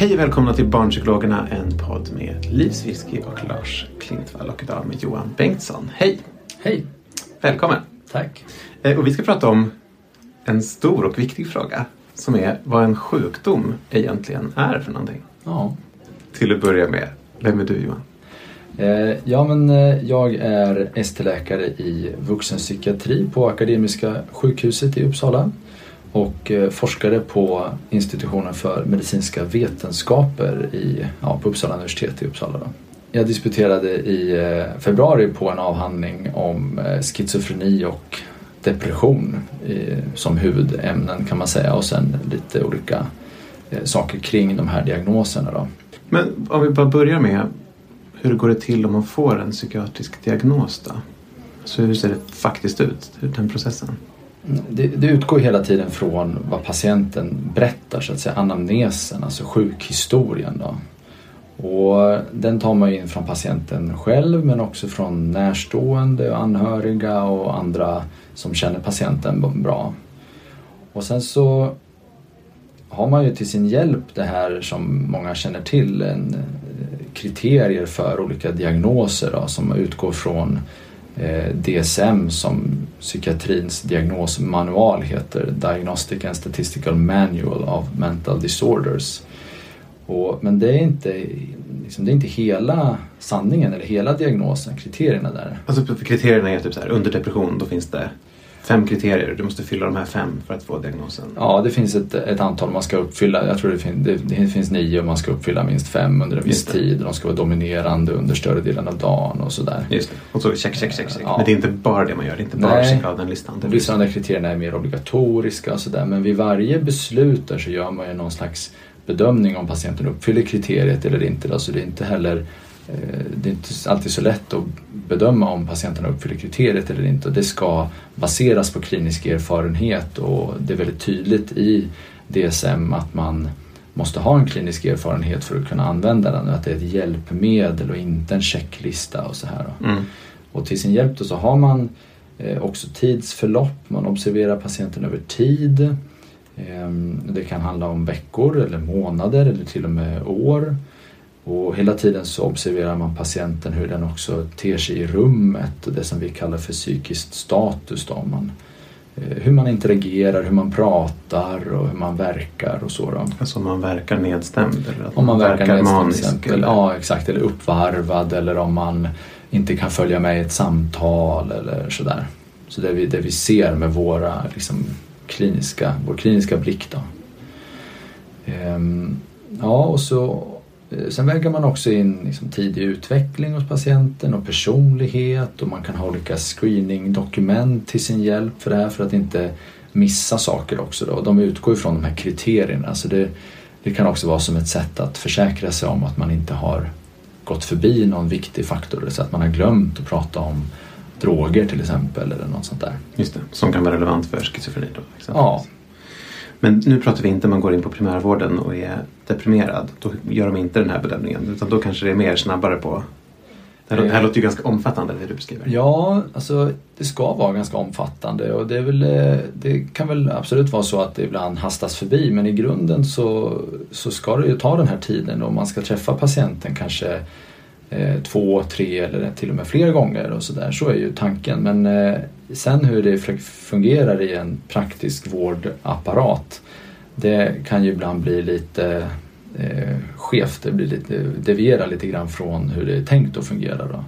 Hej och välkomna till Barnpsykologerna, en podd med Liv Svirsky och Lars Klintvall och idag med Johan Bengtsson. Hej! Hej! Välkommen! Tack. Eh, Och vi ska prata om en stor och viktig fråga som är vad en sjukdom egentligen är för någonting. Ja. Till att börja med, vem är du Johan? Eh, ja, men eh, jag är ST-läkare i vuxenpsykiatri på Akademiska sjukhuset i Uppsala och eh, forskare på institutionen för medicinska vetenskaper i, ja, på Uppsala universitet i Uppsala. Då. Jag disputerade i eh, februari på en avhandling om eh, schizofreni och depression som huvudämnen kan man säga och sen lite olika saker kring de här diagnoserna. Då. Men om vi bara börjar med hur går det till om man får en psykiatrisk diagnos då? Så hur ser det faktiskt ut, den processen? Det, det utgår hela tiden från vad patienten berättar, så att säga, anamnesen, alltså sjukhistorien. Då. Och den tar man in från patienten själv men också från närstående, anhöriga och andra som känner patienten bra. Och sen så har man ju till sin hjälp det här som många känner till, en, eh, kriterier för olika diagnoser då, som utgår från eh, Eh, DSM som psykiatrins diagnosmanual heter, Diagnostic and Statistical Manual of Mental Disorders. Och, men det är, inte, liksom, det är inte hela sanningen eller hela diagnosen, kriterierna där. Alltså kriterierna är typ så här, under depression då finns det fem kriterier. Du måste fylla de här fem för att få diagnosen. Ja, det finns ett, ett antal man ska uppfylla. Jag tror det, fin, det, det finns nio och man ska uppfylla minst fem under en viss tid. De ska vara dominerande under större delen av dagen och sådär. Just det. Och så check, check, check, check. Ja. Men det är inte bara det man gör. Det är inte bara Nej. att checka av den listan. Blir vissa av de där kriterierna är mer obligatoriska och sådär. Men vid varje beslut där så gör man ju någon slags bedömning om patienten uppfyller kriteriet eller inte. Alltså det är inte heller det är inte alltid så lätt att bedöma om patienten uppfyller kriteriet eller inte. Och det ska baseras på klinisk erfarenhet och det är väldigt tydligt i DSM att man måste ha en klinisk erfarenhet för att kunna använda den. Att det är ett hjälpmedel och inte en checklista och så här. Mm. Och till sin hjälp då så har man eh, också tidsförlopp, man observerar patienten över tid. Ehm, det kan handla om veckor eller månader eller till och med år. Och hela tiden så observerar man patienten hur den också ter sig i rummet och det som vi kallar för psykiskt status. Då, man, eh, hur man interagerar, hur man pratar och hur man verkar och så. Då. Alltså om man verkar nedstämd eller Om man verkar nedstämd till manisk. exempel. Eller... Ja, exakt. Eller uppvarvad eller om man inte kan följa med i ett samtal eller sådär. Så det vi, det vi ser med våra liksom, kliniska, vår kliniska blick då. Ehm, ja, och så Sen väger man också in liksom, tidig utveckling hos patienten och personlighet och man kan ha olika screeningdokument till sin hjälp för det här för att inte missa saker också. Då. De utgår ifrån de här kriterierna så det, det kan också vara som ett sätt att försäkra sig om att man inte har gått förbi någon viktig faktor, så att man har glömt att prata om droger till exempel eller något sånt där. Just det, som kan vara relevant för schizofreni då. exempelvis. Ja, men nu pratar vi inte om man går in på primärvården och är deprimerad. Då gör de inte den här bedömningen. Utan då kanske det är mer snabbare på Det här, det här låter ju ganska omfattande det du beskriver. Ja, alltså det ska vara ganska omfattande och det, är väl, eh, det kan väl absolut vara så att det ibland hastas förbi men i grunden så, så ska det ju ta den här tiden och man ska träffa patienten kanske eh, två, tre eller till och med fler gånger och sådär. Så är ju tanken. Men eh, sen hur det fungerar i en praktisk vårdapparat det kan ju ibland bli lite eh, skevt, det blir lite, devierar lite grann från hur det är tänkt att fungera. Då.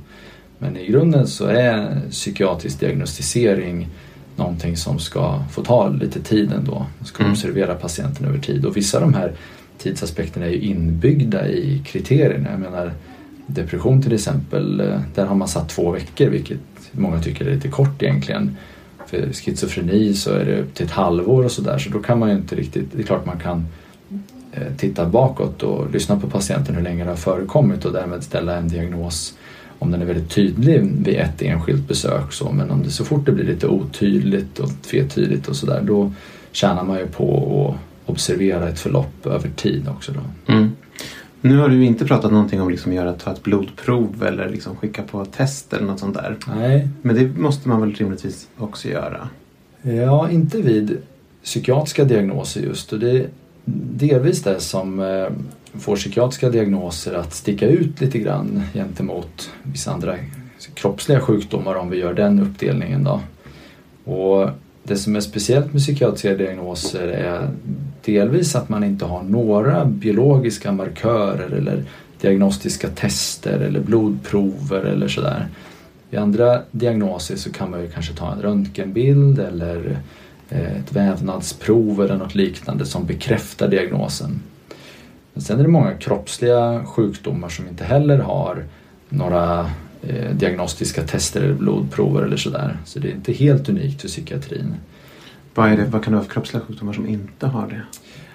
Men i grunden så är psykiatrisk diagnostisering någonting som ska få ta lite tid ändå. Man ska mm. observera patienten över tid och vissa av de här tidsaspekterna är ju inbyggda i kriterierna. Jag menar depression till exempel, eh, där har man satt två veckor vilket många tycker är lite kort egentligen. För schizofreni så är det upp till ett halvår och sådär så då kan man ju inte riktigt, det är klart man kan eh, titta bakåt och lyssna på patienten hur länge det har förekommit och därmed ställa en diagnos om den är väldigt tydlig vid ett enskilt besök. Så, men om det så fort det blir lite otydligt och tvetydigt och sådär då tjänar man ju på att observera ett förlopp över tid också. Då. Mm. Nu har du inte pratat någonting om liksom göra, ta ett blodprov eller liksom skicka på test eller något sånt där. Nej. Men det måste man väl rimligtvis också göra? Ja, inte vid psykiatriska diagnoser just. Och det är delvis det som eh, får psykiatriska diagnoser att sticka ut lite grann gentemot vissa andra kroppsliga sjukdomar om vi gör den uppdelningen. Då. Och det som är speciellt med psykiatriska diagnoser är delvis att man inte har några biologiska markörer eller diagnostiska tester eller blodprover eller sådär. I andra diagnoser så kan man ju kanske ta en röntgenbild eller eh, ett vävnadsprov eller något liknande som bekräftar diagnosen. Men sen är det många kroppsliga sjukdomar som inte heller har några eh, diagnostiska tester eller blodprover eller sådär. Så det är inte helt unikt för psykiatrin. Vad, är det, vad kan det vara för kroppsliga sjukdomar som inte har det?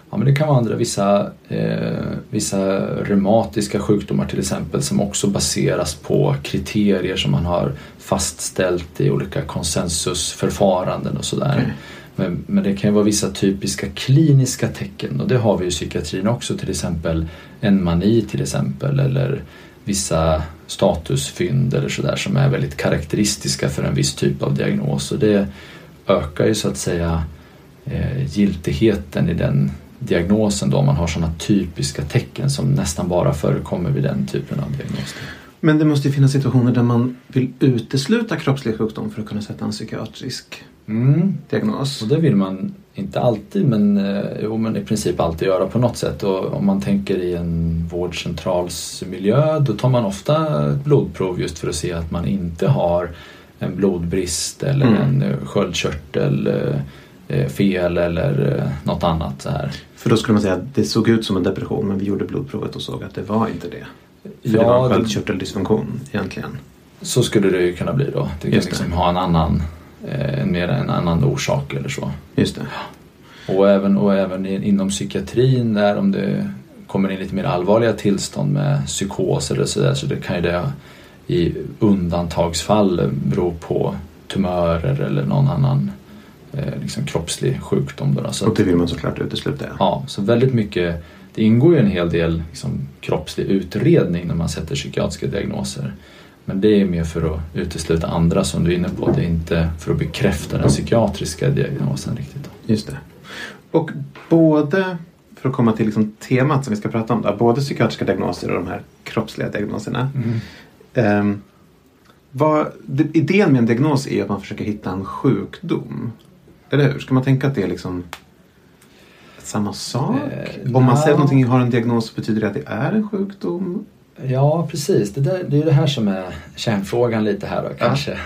Ja, men det kan vara andra, vissa, eh, vissa reumatiska sjukdomar till exempel som också baseras på kriterier som man har fastställt i olika konsensusförfaranden och sådär. Mm. Men, men det kan ju vara vissa typiska kliniska tecken och det har vi i psykiatrin också till exempel en mani till exempel eller vissa statusfynd eller sådär som är väldigt karaktäristiska för en viss typ av diagnos. Och det ökar ju så att säga eh, giltigheten i den diagnosen då om man har sådana typiska tecken som nästan bara förekommer vid den typen av diagnos. Men det måste ju finnas situationer där man vill utesluta kroppslig sjukdom för att kunna sätta en psykiatrisk mm. diagnos. Och det vill man inte alltid men, eh, jo, men i princip alltid göra på något sätt. Och om man tänker i en vårdcentralsmiljö då tar man ofta ett blodprov just för att se att man inte har en blodbrist eller mm. en eh, sköldkörtel eh, fel eller något annat. Så här. För då skulle man säga att det såg ut som en depression men vi gjorde blodprovet och såg att det var inte det. För ja, det var en sköldkörteldysfunktion egentligen. Så skulle det ju kunna bli då. Det kan liksom ha en annan, eh, mer en annan orsak eller så. Just det. Och även, och även inom psykiatrin där om det kommer in lite mer allvarliga tillstånd med psykos eller sådär så det kan ju det i undantagsfall bero på tumörer eller någon annan eh, liksom kroppslig sjukdom. Då. Så och det vill man såklart utesluta? Ja, så väldigt mycket det ingår ju en hel del liksom, kroppslig utredning när man sätter psykiatriska diagnoser. Men det är mer för att utesluta andra som du är inne på. Det är inte för att bekräfta den psykiatriska diagnosen riktigt. Just det. Och både, för att komma till liksom temat som vi ska prata om, då, både psykiatriska diagnoser och de här kroppsliga diagnoserna. Mm. Um, vad, idén med en diagnos är att man försöker hitta en sjukdom. Eller hur? Ska man tänka att det är liksom samma sak? Eh, Om man säger att någonting har en diagnos betyder det att det är en sjukdom? Ja precis, det, där, det är det här som är kärnfrågan lite här då kanske.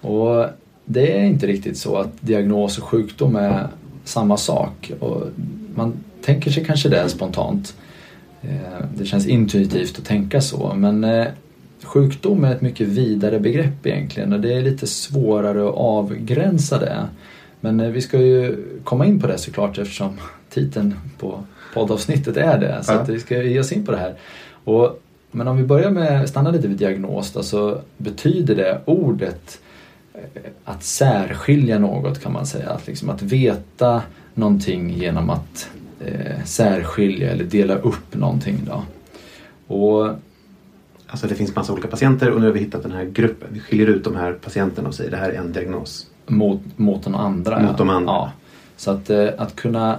Ja. Och det är inte riktigt så att diagnos och sjukdom är samma sak. Och man tänker sig kanske det spontant. Eh, det känns intuitivt att tänka så men eh, sjukdom är ett mycket vidare begrepp egentligen och det är lite svårare att avgränsa det. Men eh, vi ska ju komma in på det såklart eftersom titeln på poddavsnittet är det. Så ja. att vi ska ge oss in på det här. Och, men om vi börjar med, stanna lite vid diagnos då, så betyder det ordet eh, att särskilja något kan man säga. Att, liksom, att veta någonting genom att eh, särskilja eller dela upp någonting. Då. Och, alltså det finns massa olika patienter och nu har vi hittat den här gruppen. Vi skiljer ut de här patienterna och säger det här är en diagnos. Mot, mot de andra. Mot de andra. Ja. Så att, eh, att kunna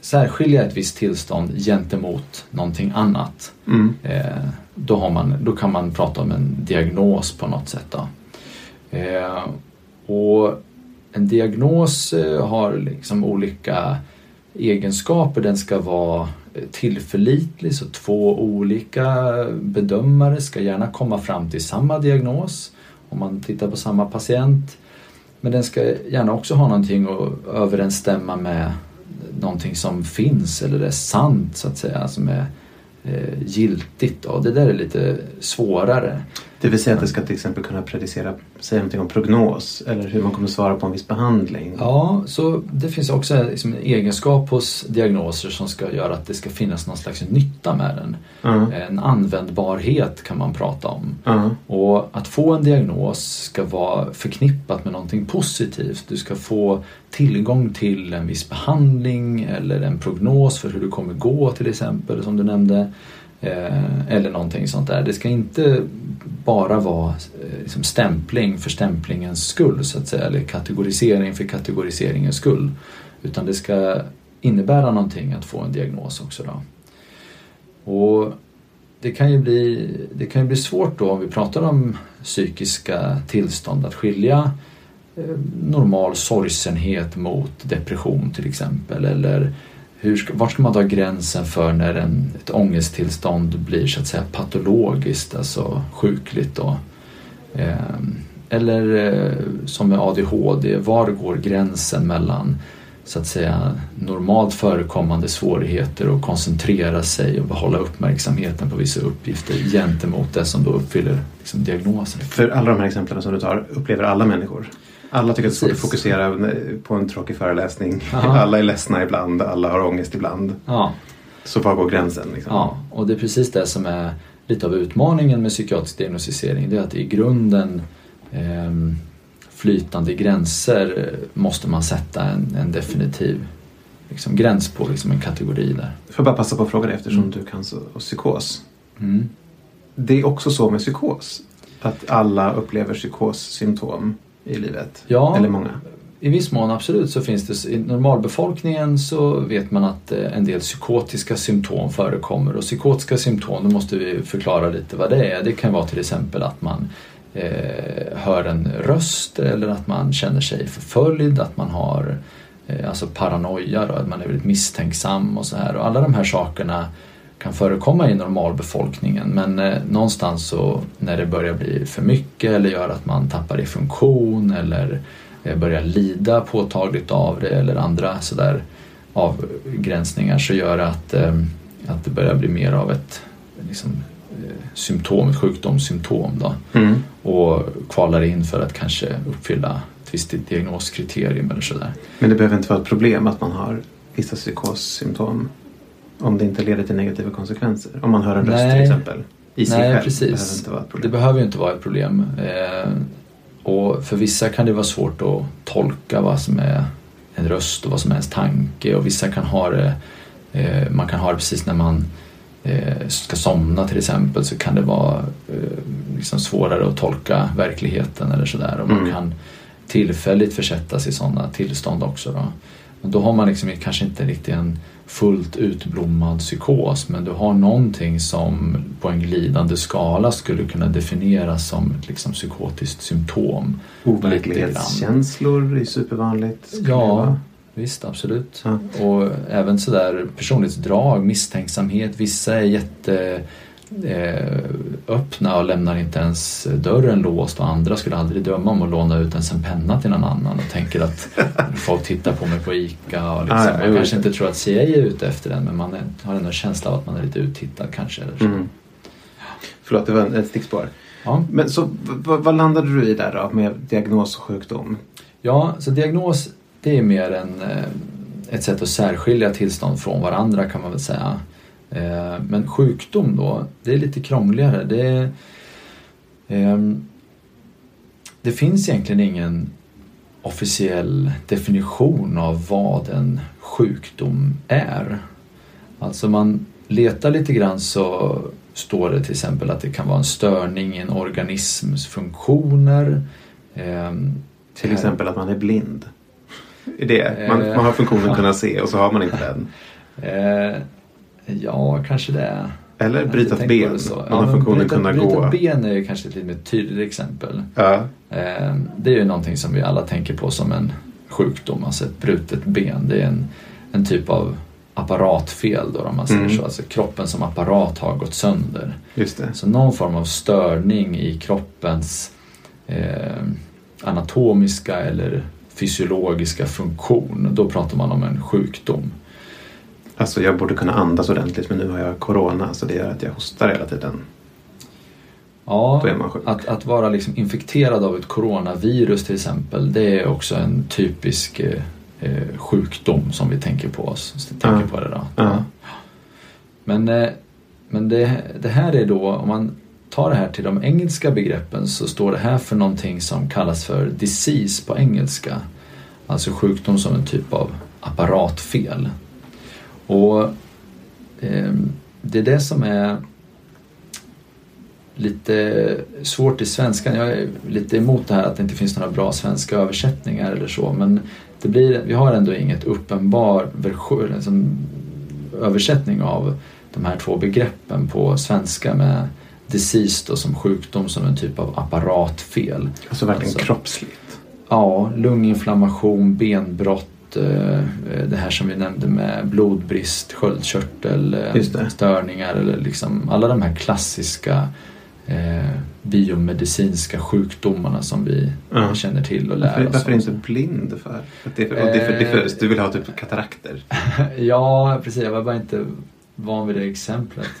särskilja ett visst tillstånd gentemot någonting annat. Mm. Eh, då, man, då kan man prata om en diagnos på något sätt. Då. Eh, och en diagnos har liksom olika egenskaper. Den ska vara tillförlitlig så två olika bedömare ska gärna komma fram till samma diagnos om man tittar på samma patient. Men den ska gärna också ha någonting att överensstämma med någonting som finns eller är sant så att säga, som är eh, giltigt. Då. Det där är lite svårare. Det vill säga att det ska till exempel kunna predicera, säga någonting om prognos eller hur man kommer svara på en viss behandling. Ja, så det finns också liksom en egenskap hos diagnoser som ska göra att det ska finnas någon slags nytta med den. Ja. En användbarhet kan man prata om. Ja. Och att få en diagnos ska vara förknippat med någonting positivt. Du ska få tillgång till en viss behandling eller en prognos för hur det kommer gå till exempel som du nämnde. Eh, eller någonting sånt där. Det ska inte bara vara eh, liksom stämpling för stämplingens skull så att säga. Eller kategorisering för kategoriseringens skull. Utan det ska innebära någonting att få en diagnos också. Då. Och det kan, ju bli, det kan ju bli svårt då om vi pratar om psykiska tillstånd att skilja eh, normal sorgsenhet mot depression till exempel. Eller hur ska, var ska man dra gränsen för när en, ett ångesttillstånd blir så att säga patologiskt, alltså sjukligt då? Eh, eller eh, som med ADHD, var går gränsen mellan så att säga normalt förekommande svårigheter att koncentrera sig och behålla uppmärksamheten på vissa uppgifter gentemot det som då uppfyller liksom, diagnosen. För alla de här exemplen som du tar upplever alla människor. Alla tycker att det är svårt att fokusera på en tråkig föreläsning. Aha. Alla är ledsna ibland, alla har ångest ibland. Ja, Så var går gränsen? Liksom? ja, och det är precis det som är lite av utmaningen med psykiatrisk diagnostisering. Det är att i grunden ehm, flytande gränser måste man sätta en, en definitiv liksom, gräns på, liksom en kategori där. Får bara passa på att fråga dig eftersom Mm. du kan så, och psykos. Mm. Det är också så med psykos. Att alla upplever psykossymptom i livet. Ja. Eller många. I viss mån absolut så finns det i normalbefolkningen så vet man att eh, en del psykotiska symptom förekommer och psykotiska symptom, då måste vi förklara lite vad det är. Det kan vara till exempel att man eh, hör en röst eller att man känner sig förföljd, att man har eh, alltså paranoia, då, att man är väldigt misstänksam och så här. Och alla de här sakerna kan förekomma i normalbefolkningen men eh, någonstans så när det börjar bli för mycket eller gör att man tappar i funktion eller eh, börjar lida påtagligt av det eller andra sådär avgränsningar så gör det att, eh, att det börjar bli mer av ett liksom, eh, symptom, ett sjukdomssymptom då Mm. och kvalar in för att kanske uppfylla ett visst diagnoskriterium eller sådär. Men det behöver inte vara ett problem att man har vissa psykossymptom. Om det inte leder till negativa konsekvenser. Om man hör en röst Nej. till exempel. I sig Nej, själv. precis. behöver inte vara ett Det behöver ju inte vara ett problem. Eh, och för vissa kan det vara svårt att tolka vad som är en röst och vad som är ens tanke och vissa kan ha det, eh, man kan ha det precis när man eh, ska somna till exempel så kan det vara eh, liksom svårare att tolka verkligheten eller sådär och man Mm. kan tillfälligt försättas i sådana tillstånd också. Då. Men då har man liksom kanske inte riktigt en fullt utblommad psykos men du har någonting som på en glidande skala skulle kunna definieras som ett liksom psykotiskt symptom. Overklighetskänslor är supervanligt. Ja, visst absolut. Ja. Och även sådär personlighetsdrag, misstänksamhet. Vissa är jätte öppna och lämnar inte ens dörren låst och andra skulle aldrig drömma om att låna ut ens en penna till någon annan och tänker att folk tittar på mig på ICA och liksom, man kanske inte tror att CIA är ute efter en men man har ändå en känsla av att man är lite uttittad kanske. Eller så. Mm. Förlåt, det var ett stickspår. Ja. Men så vad landade du i där då med diagnos och sjukdom? Ja, så diagnos det är mer en, eh, ett sätt att särskilja tillstånd från varandra kan man väl säga. Eh, Men sjukdom då, det är lite krångligare. Det, ehm, det finns egentligen ingen officiell definition av vad en sjukdom är. Alltså man letar lite grann så står det till exempel att det kan vara en störning i en organisms funktioner. Ehm, Till exempel att man är blind. Är det? Man, man har funktionen att kunna se och så har man inte den. Ja, kanske det. Eller bryta ett ben. så. Ja, men funktionen bryta, kunna bryta gå. ben är kanske ett lite mer tydligt exempel. Ja, Eh, det är ju någonting som vi alla tänker på som en sjukdom, alltså ett brutet ben. Det är en, en typ av apparatfel då om man säger Mm. så. Alltså kroppen som apparat har gått sönder. just det. Så någon form av störning i kroppens eh, anatomiska eller fysiologiska funktion. Då pratar man om en sjukdom. Alltså jag borde kunna andas ordentligt men nu har jag corona så det gör att jag hostar hela tiden. Ja, Då är man sjuk. att, att vara liksom infekterad av ett coronavirus till exempel, det är också en typisk eh, eh, sjukdom som vi tänker på oss. Så tänker Ja. på det då. Ja. Men, eh, men det, det här är då, om man tar det här till de engelska begreppen så står det här för någonting som kallas för disease på engelska. Alltså sjukdom som en typ av apparatfel. Och eh, det är det som är lite svårt i svenskan. Jag är lite emot det här att det inte finns några bra svenska översättningar eller så. Men det blir, vi har ändå inget uppenbar version, liksom, översättning av de här två begreppen på svenska med disease då, som sjukdom som en typ av apparatfel. Alltså verkligen Alltså. kroppsligt. Ja, lunginflammation, benbrott, eh, det här som vi nämnde med blodbrist, sköldkörtel, eh, eller liksom alla de här klassiska eh, biomedicinska sjukdomarna som vi Ja. känner till och lär Varför, oss varför om. inte blind för? Att det är för, det är för Eh. Du vill ha typ katarakter. Ja, precis. Jag var bara inte van vid det exemplet.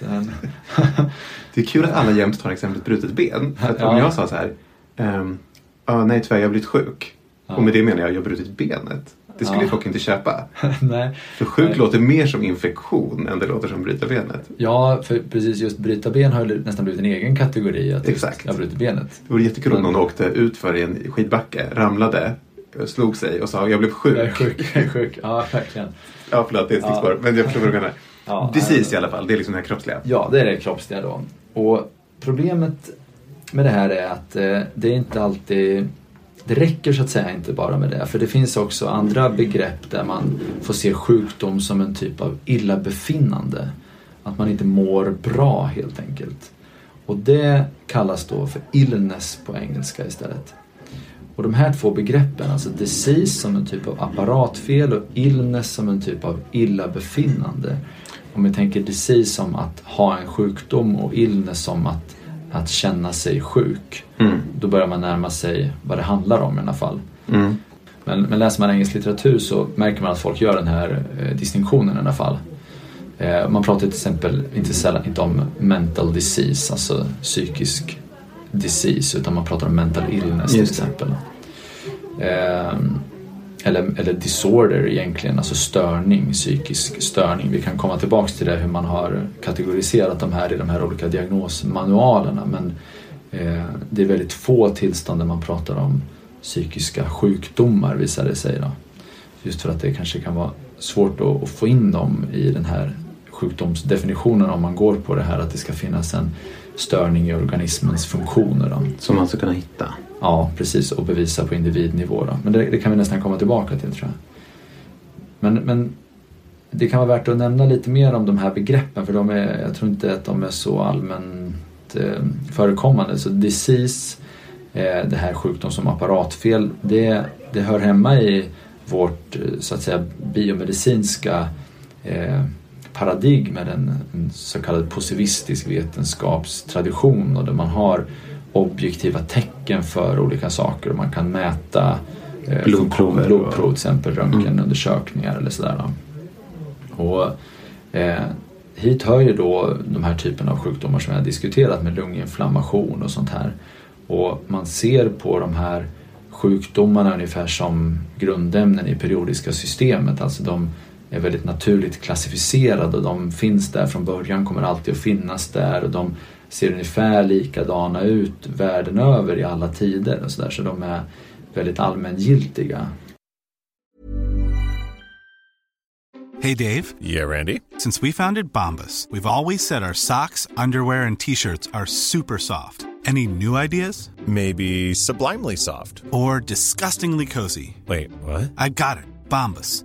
Det är kul att alla jämt tar exemplet brutet ben. För att om Ja. jag sa så här. ehm, ah, nej tyvärr jag har blivit sjuk. Ja. Och med det menar jag jag har brutit benet. Det skulle Ja. folk inte köpa. Nej. För sjuk Nej. låter mer som infektion än det låter som bryta benet. Ja, för precis just bryta ben har nästan blivit en egen kategori. Att Exakt. Jag brutit benet. Det vore jättekul om någon åkte ut för i en skidbacke, ramlade, slog sig och sa jag blev sjuk. Jag är sjuk, jag är sjuk. Ja, verkligen. Ja förlåt det är ett stickspår. Men jag förstår vad du menar. Ja, Disease i alla fall, det är liksom det här kroppsliga. Ja, det är det kroppsliga då. Och problemet med det här är att eh, det är inte alltid det räcker så att säga inte bara med det. För det finns också andra begrepp där man får se sjukdom som en typ av illabefinnande. Att man inte mår bra helt enkelt. Och det kallas då för illness på engelska istället. Och de här två begreppen, alltså disease som en typ av apparatfel och illness som en typ av illabefinnande. Om vi tänker disease som att ha en sjukdom och illness som att, att känna sig sjuk. Mm. Då börjar man närma sig vad det handlar om i alla fall. Mm. Men, men läser man engelsk litteratur så märker man att folk gör den här eh, distinktionen i alla fall. Eh, man pratar till exempel inte sällan inte om mental disease, alltså psykisk disease, utan man pratar om mental illness till exempel. Eh, eller, eller disorder egentligen, alltså störning, psykisk störning. Vi kan komma tillbaks till det hur man har kategoriserat de här i de här olika diagnosmanualerna. Men eh, det är väldigt få tillstånd där man pratar om psykiska sjukdomar visar det sig. Då. Just för att det kanske kan vara svårt att, att få in dem i den här sjukdomsdefinitionen om man går på det här att det ska finnas en störning i organismens funktioner. Då. Som man ska kunna hitta. Ja, precis. Och bevisa på individnivå. Då. Men det, det kan vi nästan komma tillbaka till tror jag. Men, men det kan vara värt att nämna lite mer om de här begreppen för de är, jag tror inte att de är så allmänt eh, förekommande. Så disease, eh, det här sjukdom som apparatfel, det, det hör hemma i vårt eh, så att säga biomedicinska eh, paradigm med en, en så kallad positivistisk vetenskapstradition och där man har objektiva tecken för olika saker och man kan mäta eh, Blodprover blodprov, till exempel röntgenundersökningar eller sådär. Då. Och, eh, hit hör ju då de här typen av sjukdomar som jag har diskuterat med lunginflammation och sånt här. Och man ser på de här sjukdomarna ungefär som grundämnen i periodiska systemet. Alltså de är väldigt naturligt klassificerade och de finns där från början, kommer alltid att finnas där och de ser ungefär likadana ut världen över i alla tider och så där. Så de är väldigt allmängiltiga. Hey, Dave. Yeah, Randy. Since we founded Bombus, we've always said our socks, underwear, and t shirts are super soft. Any new ideas? Maybe sublimely soft. Or disgustingly cozy? Wait, what? I got it. Bombus.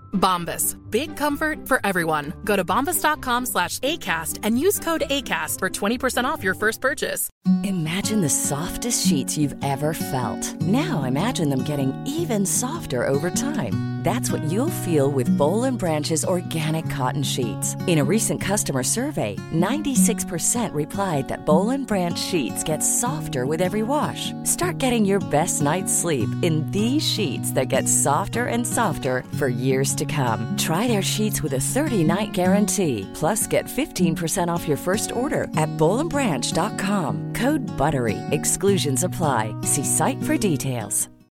Bombas. Big comfort for everyone. Go to bombas.com slash ACAST and use code ACAST for 20% off your first purchase. Imagine the softest sheets you've ever felt. Now imagine them getting even softer over time. That's what you'll feel with Bowl and Branch's organic cotton sheets. In a recent customer survey, 96% replied that Bowl and Branch sheets get softer with every wash. Start getting your best night's sleep in these sheets that get softer and softer for years to come. Try their sheets with a 30-night guarantee. Plus, get 15% off your first order at bowlandbranch.com. Code BUTTERY. Exclusions apply. See site for details.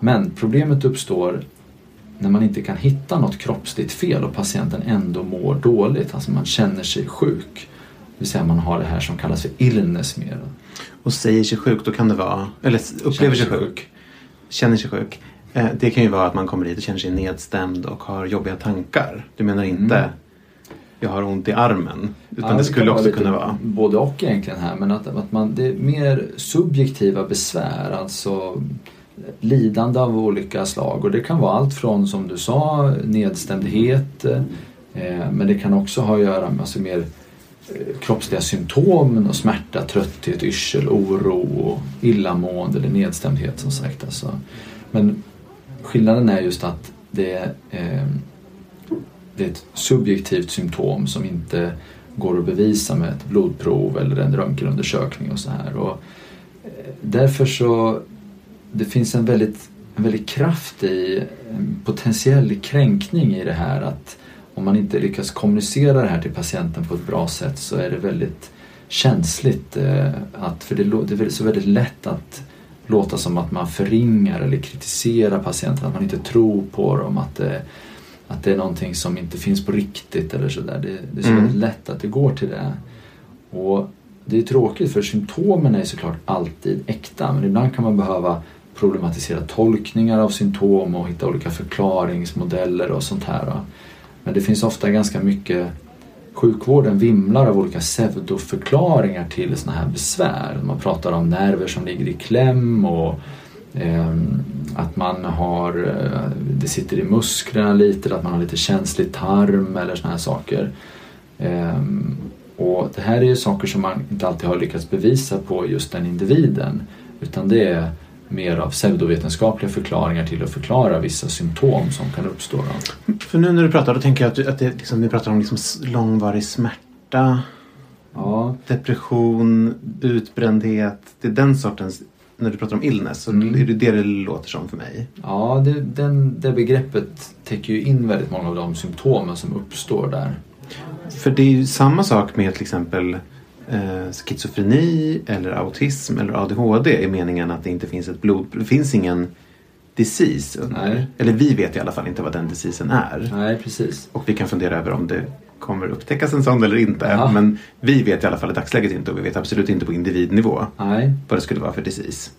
Men problemet uppstår när man inte kan hitta något kroppsligt fel och patienten ändå mår dåligt, alltså man känner sig sjuk. Det vill säga man har det här som kallas för illness mer. Och säger sig sjuk, då kan det vara, eller upplever sig sjuk, känner sig sjuk. Eh, Det kan ju vara att man kommer hit och känner sig nedstämd och har jobbiga tankar. Du menar inte Mm. jag har ont i armen. Utan Ja, det skulle kan också kunna vara. Både och egentligen här men att, att man, det är mer subjektiva besvär, alltså lidande av olika slag och det kan vara allt från som du sa nedstämdhet eh, men det kan också ha att göra med alltså, mer eh, kroppsliga symptom, och smärta, trötthet, yrsel, oro, illamående eller nedstämdhet som sagt. Alltså. Men skillnaden är just att det är, eh, det är ett subjektivt symptom som inte går att bevisa med ett blodprov eller en röntgenundersökning och så här. Och eh, därför så det finns en väldigt, en väldigt kraft i potentiell kränkning i det här att om man inte lyckas kommunicera det här till patienten på ett bra sätt så är det väldigt känsligt. Eh, att, för det, det är så väldigt lätt att låta som att man förringar eller kritiserar patienten, att man inte tror på dem, att det, att det är någonting som inte finns på riktigt eller sådär. Det, det är så Mm. väldigt lätt att det går till det. Och det är tråkigt för symptomen är såklart alltid äkta men ibland kan man behöva problematisera tolkningar av symptom och hitta olika förklaringsmodeller och sånt här. Men det finns ofta ganska mycket Sjukvården vimlar av olika pseudoförklaringar till sådana här besvär. Man pratar om nerver som ligger i kläm och ehm, att man har, eh, det sitter i musklerna lite, att man har lite känslig tarm eller såna här saker. Ehm, och det här är ju saker som man inte alltid har lyckats bevisa på just den individen. Utan det är mer av pseudovetenskapliga förklaringar till att förklara vissa symptom som kan uppstå. Då. För nu när du pratar då tänker jag att, du, att det, liksom, vi pratar om liksom långvarig smärta, Ja, depression, utbrändhet. Det är den sortens, när du pratar om illness så Mm. är det det det låter som för mig. ja det, den, det begreppet täcker ju in väldigt många av de symptomen som uppstår där. För det är ju samma sak med till exempel eh, schizofreni eller autism eller ADHD i meningen att det inte finns ett blod... Det finns ingen disease. under. Nej. Eller vi vet i alla fall inte vad den diseasen är. Nej, precis. Och vi kan fundera över om det kommer upptäckas en sån eller inte. Ja. Men vi vet i alla fall i dagsläget inte och vi vet absolut inte på individnivå Nej, vad det skulle vara för disease.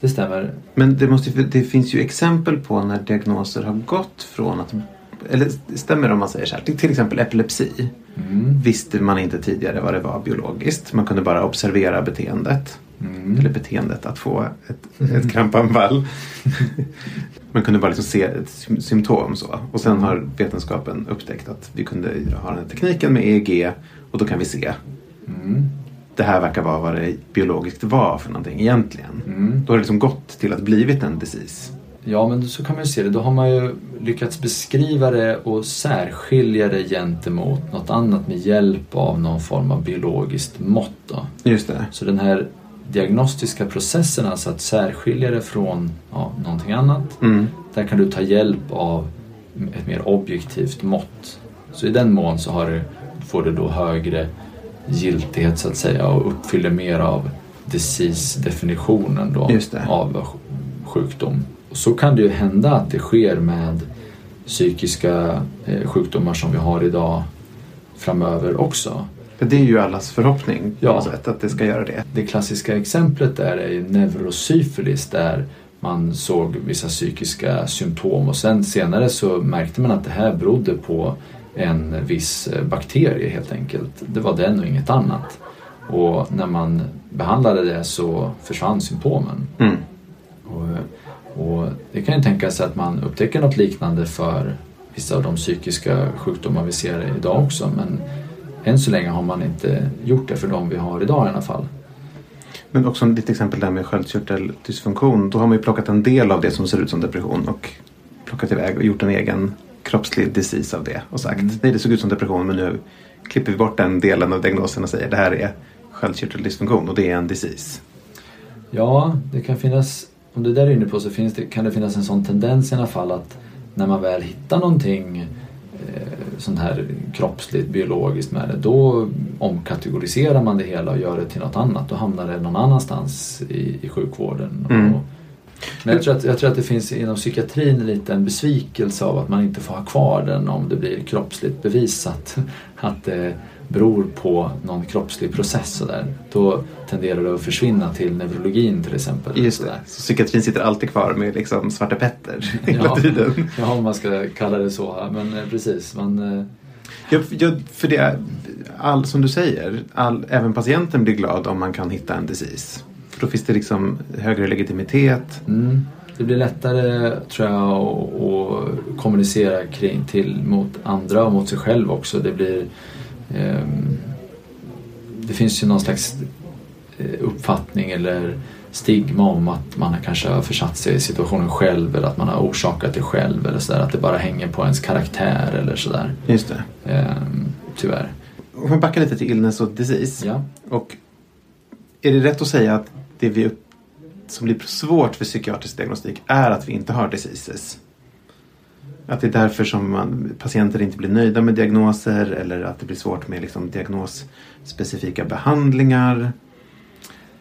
det stämmer. Men det, måste, det finns ju exempel på när diagnoser har gått från att eller stämmer det om man säger så här, till exempel epilepsi. Mm. Visste man inte tidigare vad det var biologiskt. Man kunde bara observera beteendet. Mm. Eller beteendet att få ett, ett krampanfall. man kunde bara liksom se ett sym- symptom så. Och sen har vetenskapen upptäckt att vi kunde ha den här tekniken med EEG och då kan vi se. Mm. Det här verkar vara vad det biologiskt var för någonting egentligen. Mm. Då har det liksom gått till att blivit en disease. Ja, men så kan man ju se det. Då har man ju lyckats beskriva det och särskilja det gentemot något annat med hjälp av någon form av biologiskt mått. Då. Just det. Så den här diagnostiska processen, alltså att särskilja det från ja, någonting annat, Mm. där kan du ta hjälp av ett mer objektivt mått. Så i den mån så du, får du då högre giltighet så att säga och uppfyller mer av disease-definitionen då av sj- sjukdom. Så kan det ju hända att det sker med psykiska eh, sjukdomar som vi har idag framöver också. Det är ju allas förhoppning på Ja. något sätt att det ska göra det. Det klassiska exemplet där är neurosyfilis där man såg vissa psykiska symptom och sen senare så märkte man att det här berodde på en viss eh, bakterie helt enkelt. Det var den och inget annat. Och när man behandlade det så försvann symptomen. Mm. Och, och det kan ju tänkas att man upptäcker något liknande för vissa av de psykiska sjukdomar vi ser idag också men än så länge har man inte gjort det för de vi har idag i alla fall. Men också ditt exempel där med sköldkörteldysfunktion. Då har man ju plockat en del av det som ser ut som depression och plockat iväg och gjort en egen kroppslig disease av det och sagt nej det såg ut som depression men nu klipper vi bort den delen av diagnosen och säger det här är sköldkörteldysfunktion och det är en disease. Ja, det kan finnas, om det där är inne på så finns det, kan det finnas en sån tendens i alla fall att när man väl hittar någonting eh, sånt här kroppsligt, biologiskt med det, då omkategoriserar man det hela och gör det till något annat. Då hamnar det någon annanstans i, i sjukvården. Mm. Och, men jag tror, att, jag tror att det finns inom psykiatrin lite en besvikelse av att man inte får ha kvar den om det blir kroppsligt bevisat att det beror på någon kroppslig process. Så där. Då tenderar det att försvinna till neurologin till exempel. Just det. Så psykiatrin sitter alltid kvar med liksom Svarte Petter hela Ja. tiden. Ja, om man ska kalla det så. Men eh, precis. Man, eh, Ja, för- det är, all, som du säger, all, även patienten blir glad om man kan hitta en disease. För då finns det liksom högre legitimitet. Mm. Det blir lättare tror jag att, kommunicera kring till mot andra och mot sig själv också. Det blir Det finns ju någon slags eh, uppfattning eller stigma om att man kanske har försatt sig i situationen själv eller att man har orsakat det själv eller sådär. Att det bara hänger på ens karaktär eller sådär. Just det. Ehm, tyvärr. Om vi backar lite till illness och disease. Ja. Och är det rätt att säga att det vi som blir svårt för psykiatrisk diagnostik är att vi inte har diseases? Att det är därför som man, patienter inte blir nöjda med diagnoser eller att det blir svårt med liksom diagnosspecifika behandlingar.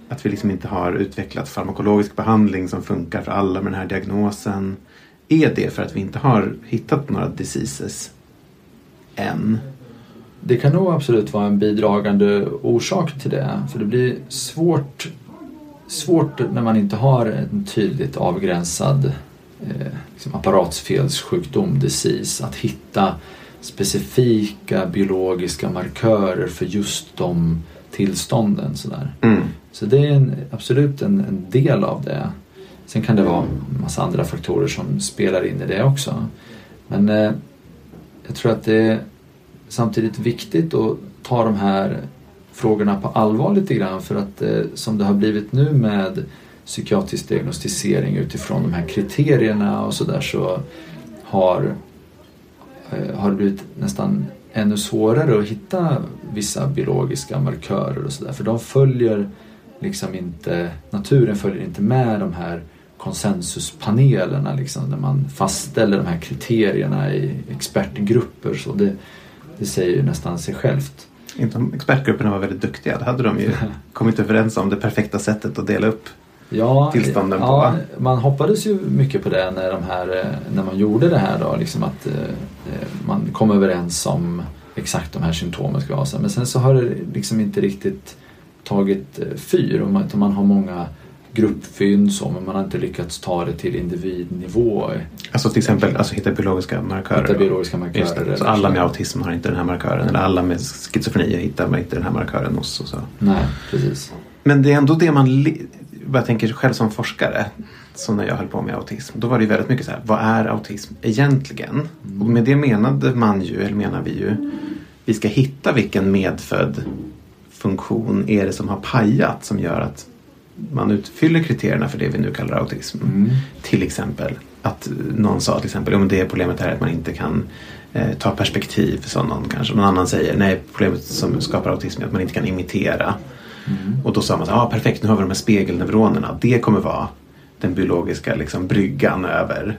Att vi liksom inte har utvecklat farmakologisk behandling som funkar för alla med den här diagnosen. Är det för att vi inte har hittat några diseases än? Det kan nog absolut vara en bidragande orsak till det. För det blir svårt, svårt när man inte har en tydligt avgränsad eh, liksom apparatsfelssjukdom, disease, att hitta specifika biologiska markörer för just de tillstånden. Sådär. Mm. Så det är en, absolut en, en del av det. Sen kan det vara en massa andra faktorer som spelar in i det också. Men eh, jag tror att det är samtidigt viktigt att ta de här frågorna på allvar lite grann för att eh, som det har blivit nu med psykiatrisk diagnostisering utifrån de här kriterierna och sådär så har, eh, har det blivit nästan ännu svårare att hitta vissa biologiska markörer och sådär för de följer liksom inte, naturen följer inte med de här konsensuspanelerna liksom när man fastställer de här kriterierna i expertgrupper så det, det säger ju nästan sig självt. Inte om expertgrupperna var väldigt duktiga. Då hade de ju kommit överens om det perfekta sättet att dela upp Ja, tillstånden på. ja, man hoppades ju mycket på det när, de här, eh, när man gjorde det här då, liksom att eh, eh, man kom överens om exakt de här symptomen ska vara. Men sen så har det liksom inte riktigt tagit fyr och man, man har många gruppfynd så men man har inte lyckats ta det till individnivå. Alltså till exempel alltså, hitta biologiska markörer. Hitta biologiska markörer Så alla med autism har inte den här markören. Eller alla med schizofreni hittar inte den här markören hos. Så. Nej, precis. Men det är ändå det man... Jag tänker själv som forskare. Så när jag höll på med autism. Då var det ju väldigt mycket så här. Vad är autism egentligen? Och med det menade man ju, eller menar vi ju. Vi ska hitta vilken medfödd funktion är det som har pajat som gör att man utfyller kriterierna för det vi nu kallar autism. Mm. Till exempel att någon sa till exempel att det problemet är att man inte kan eh, ta perspektiv, sa någon kanske. Någon annan säger nej, problemet som skapar autism är att man inte kan imitera. Mm. Och då sa man så ja ah, perfekt, nu har vi de här spegelneuronerna. Det kommer vara den biologiska liksom, bryggan över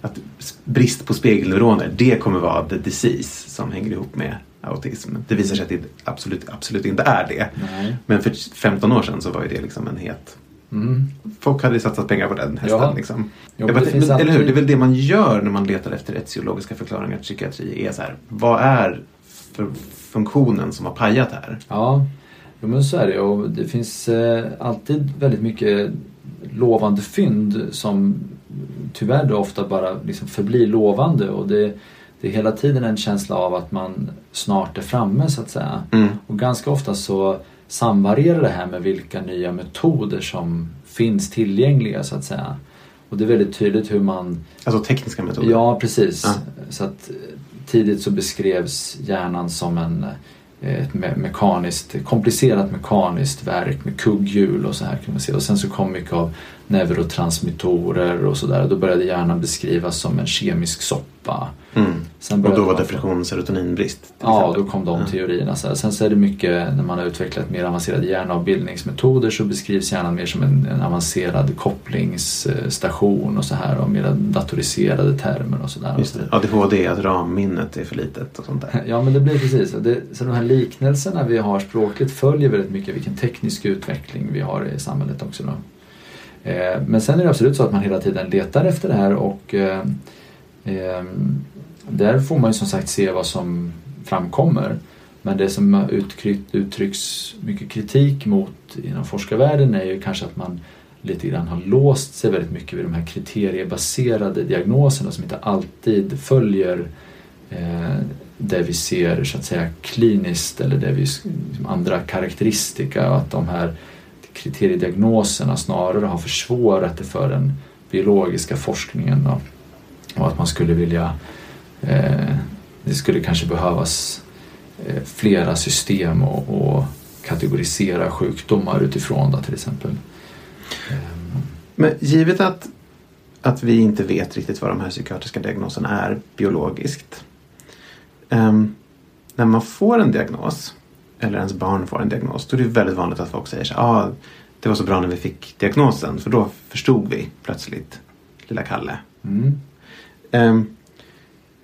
att brist på spegelneuroner, det kommer vara the disease som hänger ihop med autism. Det visar sig att det absolut, absolut inte är det. Nej. Men för 15 år sedan så var ju det liksom en het... Mm. Folk hade satsat pengar på den hästen. Ja. Liksom. Jo, men bara, men, Eller hur? Det är väl det man gör när man letar efter etiologiska förklaringar till psykiatri. Är så här, vad är funktionen som har pajat här? Ja, jo, men så är det och det finns eh, alltid väldigt mycket lovande fynd som tyvärr då ofta bara liksom förblir lovande och det, det är hela tiden en känsla av att man snart är framme så att säga. Mm. Och ganska ofta så samvarierar det här med vilka nya metoder som finns tillgängliga så att säga. Och det är väldigt tydligt hur man Alltså tekniska metoder. Ja, precis. Ja. Så att tidigt så beskrevs hjärnan som en, ett me- mekaniskt, komplicerat mekaniskt verk med kugghjul och så här kan man se. Och sen så kom mycket av neurotransmittorer och sådär. Då började hjärnan beskrivas som en kemisk soppa. Mm. Och då var depression serotoninbrist. Ja, exempel. då kom de Ja. teorierna. Så här. Sen så är det mycket, när man har utvecklat mer avancerade hjärnavbildningsmetoder så beskrivs hjärnan mer som en, en avancerad kopplingsstation och så här och mer datoriserade termer och sådär. Just det. ADHD, att ramminnet är för litet och sånt där. Ja men det blir precis så. Det, så de här liknelserna vi har språkligt följer väldigt mycket vilken teknisk utveckling vi har i samhället också. Då. Eh, men sen är det absolut så att man hela tiden letar efter det här och eh, eh, där får man ju som sagt se vad som framkommer. Men det som uttrycks mycket kritik mot inom forskarvärlden är ju kanske att man lite grann har låst sig väldigt mycket vid de här kriteriebaserade diagnoserna som inte alltid följer eh, det vi ser så att säga kliniskt eller det vi liksom andra karaktäristika och att de här kriteriediagnoserna snarare har försvårat det för den biologiska forskningen då. och att man skulle vilja eh, det skulle kanske behövas eh, flera system och, och kategorisera sjukdomar utifrån då, till exempel. Eh, Men givet att, att vi inte vet riktigt vad de här psykiatriska diagnoserna är biologiskt. Eh, när man får en diagnos, eller ens barn får en diagnos, då är det väldigt vanligt att folk säger så ah, det var så bra när vi fick diagnosen för då förstod vi plötsligt lilla Kalle. Mm. Ehm,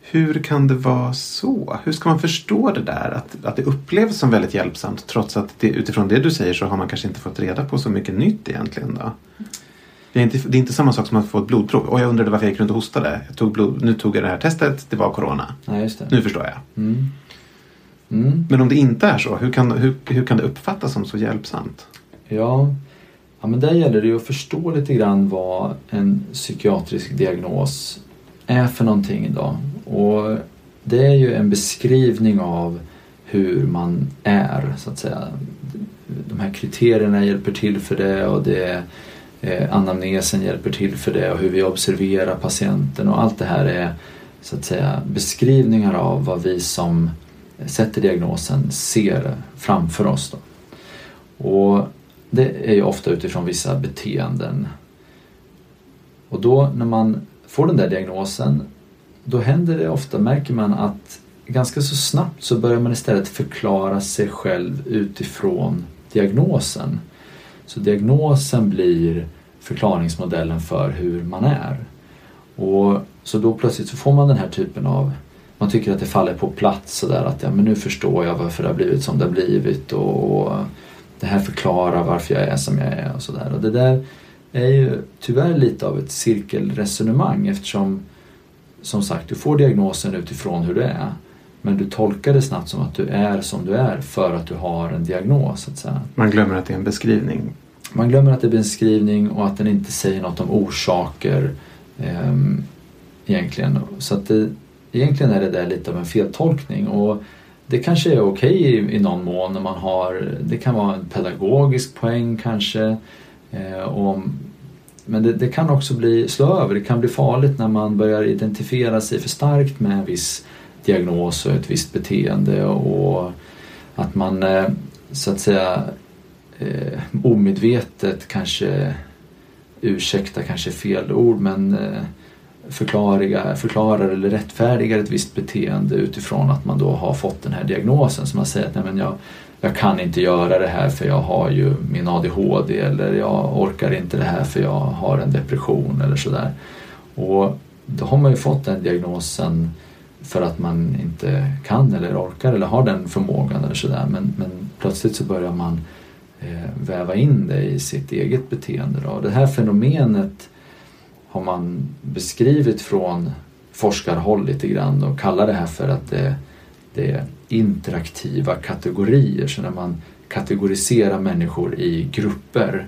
hur kan det vara så? Hur ska man förstå det där? Att, att det upplevs som väldigt hjälpsamt trots att det, utifrån det du säger så har man kanske inte fått reda på så mycket nytt egentligen då? Det är inte, det är inte samma sak som att få ett blodprov. Och jag undrade varför jag gick runt och hostade. Jag tog blod, nu tog jag det här testet, det var corona. Just det. Nu förstår jag. Mm. Mm. Men om det inte är så, hur kan, hur, hur kan det uppfattas som så hjälpsamt? Ja, ja, men där gäller det ju att förstå lite grann vad en psykiatrisk diagnos är för någonting idag. Och det är ju en beskrivning av hur man är, så att säga. De här kriterierna hjälper till för det och det eh, anamnesen hjälper till för det och hur vi observerar patienten och allt det här är så att säga beskrivningar av vad vi som sätter diagnosen ser framför oss. Då. Och det är ju ofta utifrån vissa beteenden. Och då när man får den där diagnosen då händer det ofta, märker man att ganska så snabbt så börjar man istället förklara sig själv utifrån diagnosen. Så diagnosen blir förklaringsmodellen för hur man är. Och Så då plötsligt så får man den här typen av man tycker att det faller på plats sådär att ja, men nu förstår jag varför det har blivit som det har blivit och, och det här förklarar varför jag är som jag är och sådär. Och det där är ju tyvärr lite av ett cirkelresonemang eftersom som sagt du får diagnosen utifrån hur du är men du tolkar det snabbt som att du är som du är för att du har en diagnos. Så. Man glömmer att det är en beskrivning. Man glömmer att det är en beskrivning och att den inte säger något om orsaker eh, egentligen. Så att det, egentligen är det där lite av en feltolkning och det kanske är okej i, i någon mån när man har, det kan vara en pedagogisk poäng kanske. Eh, om, men det, det kan också bli, slå över, det kan bli farligt när man börjar identifiera sig för starkt med en viss diagnos och ett visst beteende och att man eh, så att säga eh, omedvetet kanske ursäkta kanske fel ord men eh, förklarar, förklarar eller rättfärdigar ett visst beteende utifrån att man då har fått den här diagnosen. Så man säger att Nej, men jag, jag kan inte göra det här för jag har ju min ADHD eller jag orkar inte det här för jag har en depression eller sådär. Och då har man ju fått den diagnosen för att man inte kan eller orkar eller har den förmågan eller sådär. Men, men plötsligt så börjar man eh, väva in det i sitt eget beteende. Då. Det här fenomenet har man beskrivit från forskarhåll lite grann och kallar det här för att det, det är interaktiva kategorier. Så när man kategoriserar människor i grupper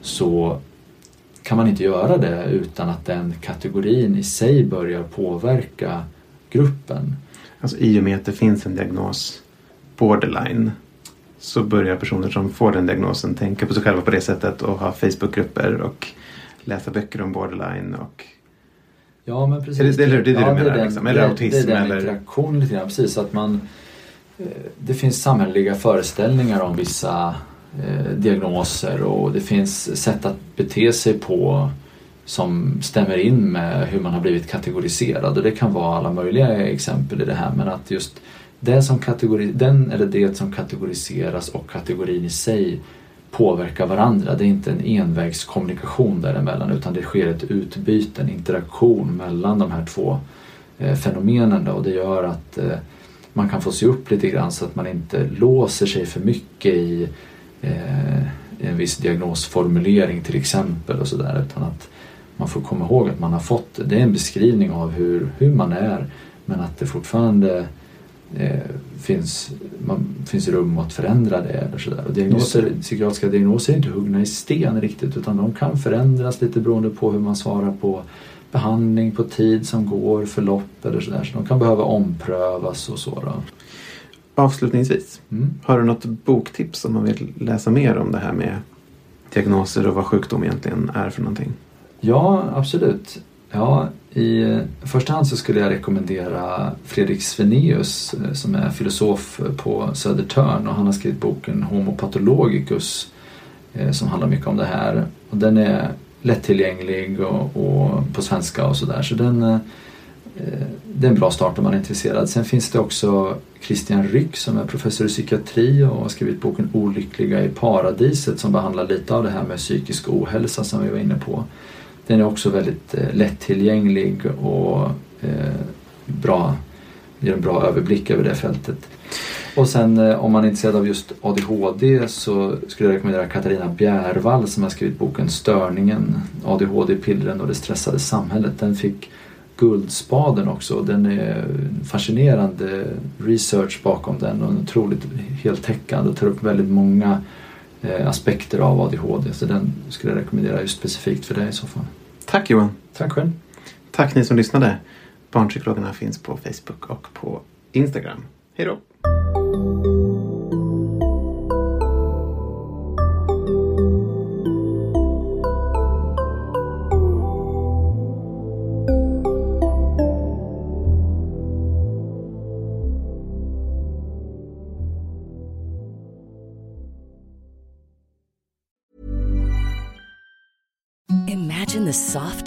så kan man inte göra det utan att den kategorin i sig börjar påverka gruppen. Alltså i och med att det finns en diagnos borderline så börjar personer som får den diagnosen tänka på sig själva på det sättet och ha Facebookgrupper och läsa böcker om borderline och Ja men precis. Det, eller, det är det ja, du menar? den, liksom. Eller det, autism? Det är den eller... interaktionen lite grann. Precis att man eh, Det finns samhälleliga föreställningar om vissa eh, diagnoser och det finns sätt att bete sig på som stämmer in med hur man har blivit kategoriserad och det kan vara alla möjliga exempel i det här men att just det som kategori, den eller det som kategoriseras och kategorin i sig påverkar varandra. Det är inte en envägskommunikation däremellan utan det sker ett utbyte, en interaktion mellan de här två eh, fenomenen då, och det gör att eh, man kan få se upp lite grann så att man inte låser sig för mycket i eh, en viss diagnosformulering till exempel och sådär utan att man får komma ihåg att man har fått, det Det är en beskrivning av hur, hur man är men att det fortfarande finns, man, finns rum att förändra det. Eller så där. Och diagnoser, psykiatriska diagnoser är inte huggna i sten riktigt utan de kan förändras lite beroende på hur man svarar på behandling, på tid som går, förlopp eller sådär. Så de kan behöva omprövas och så. Då. Avslutningsvis, Mm. har du något boktips om man vill läsa mer om det här med diagnoser och vad sjukdom egentligen är för någonting? Ja, absolut. Ja, I eh, första hand så skulle jag rekommendera Fredrik Svenaeus eh, som är filosof eh, på Södertörn och han har skrivit boken Homo pathologicus som handlar mycket om det här. Och den är lättillgänglig och, och på svenska och sådär. Så den, det är en bra start om man är intresserad. Sen finns det också Christian Ryck som är professor i psykiatri och har skrivit boken Olyckliga i paradiset som behandlar lite av det här med psykisk ohälsa som vi var inne på. Den är också väldigt eh, lättillgänglig och eh, bra, ger en bra överblick över det fältet. Och sen eh, om man är intresserad av just ADHD så skulle jag rekommendera Katarina Bjärvall som har skrivit boken Störningen, ADHD, pillren och det stressade samhället. Den fick Guldspaden också. Den är fascinerande research bakom den och otroligt heltäckande och tar upp väldigt många eh, aspekter av ADHD. Så den skulle jag rekommendera just specifikt för dig i så fall. Tack Johan! Tack själv! Tack ni som lyssnade! Barnpsykologerna finns på Facebook och på Instagram. Hej då!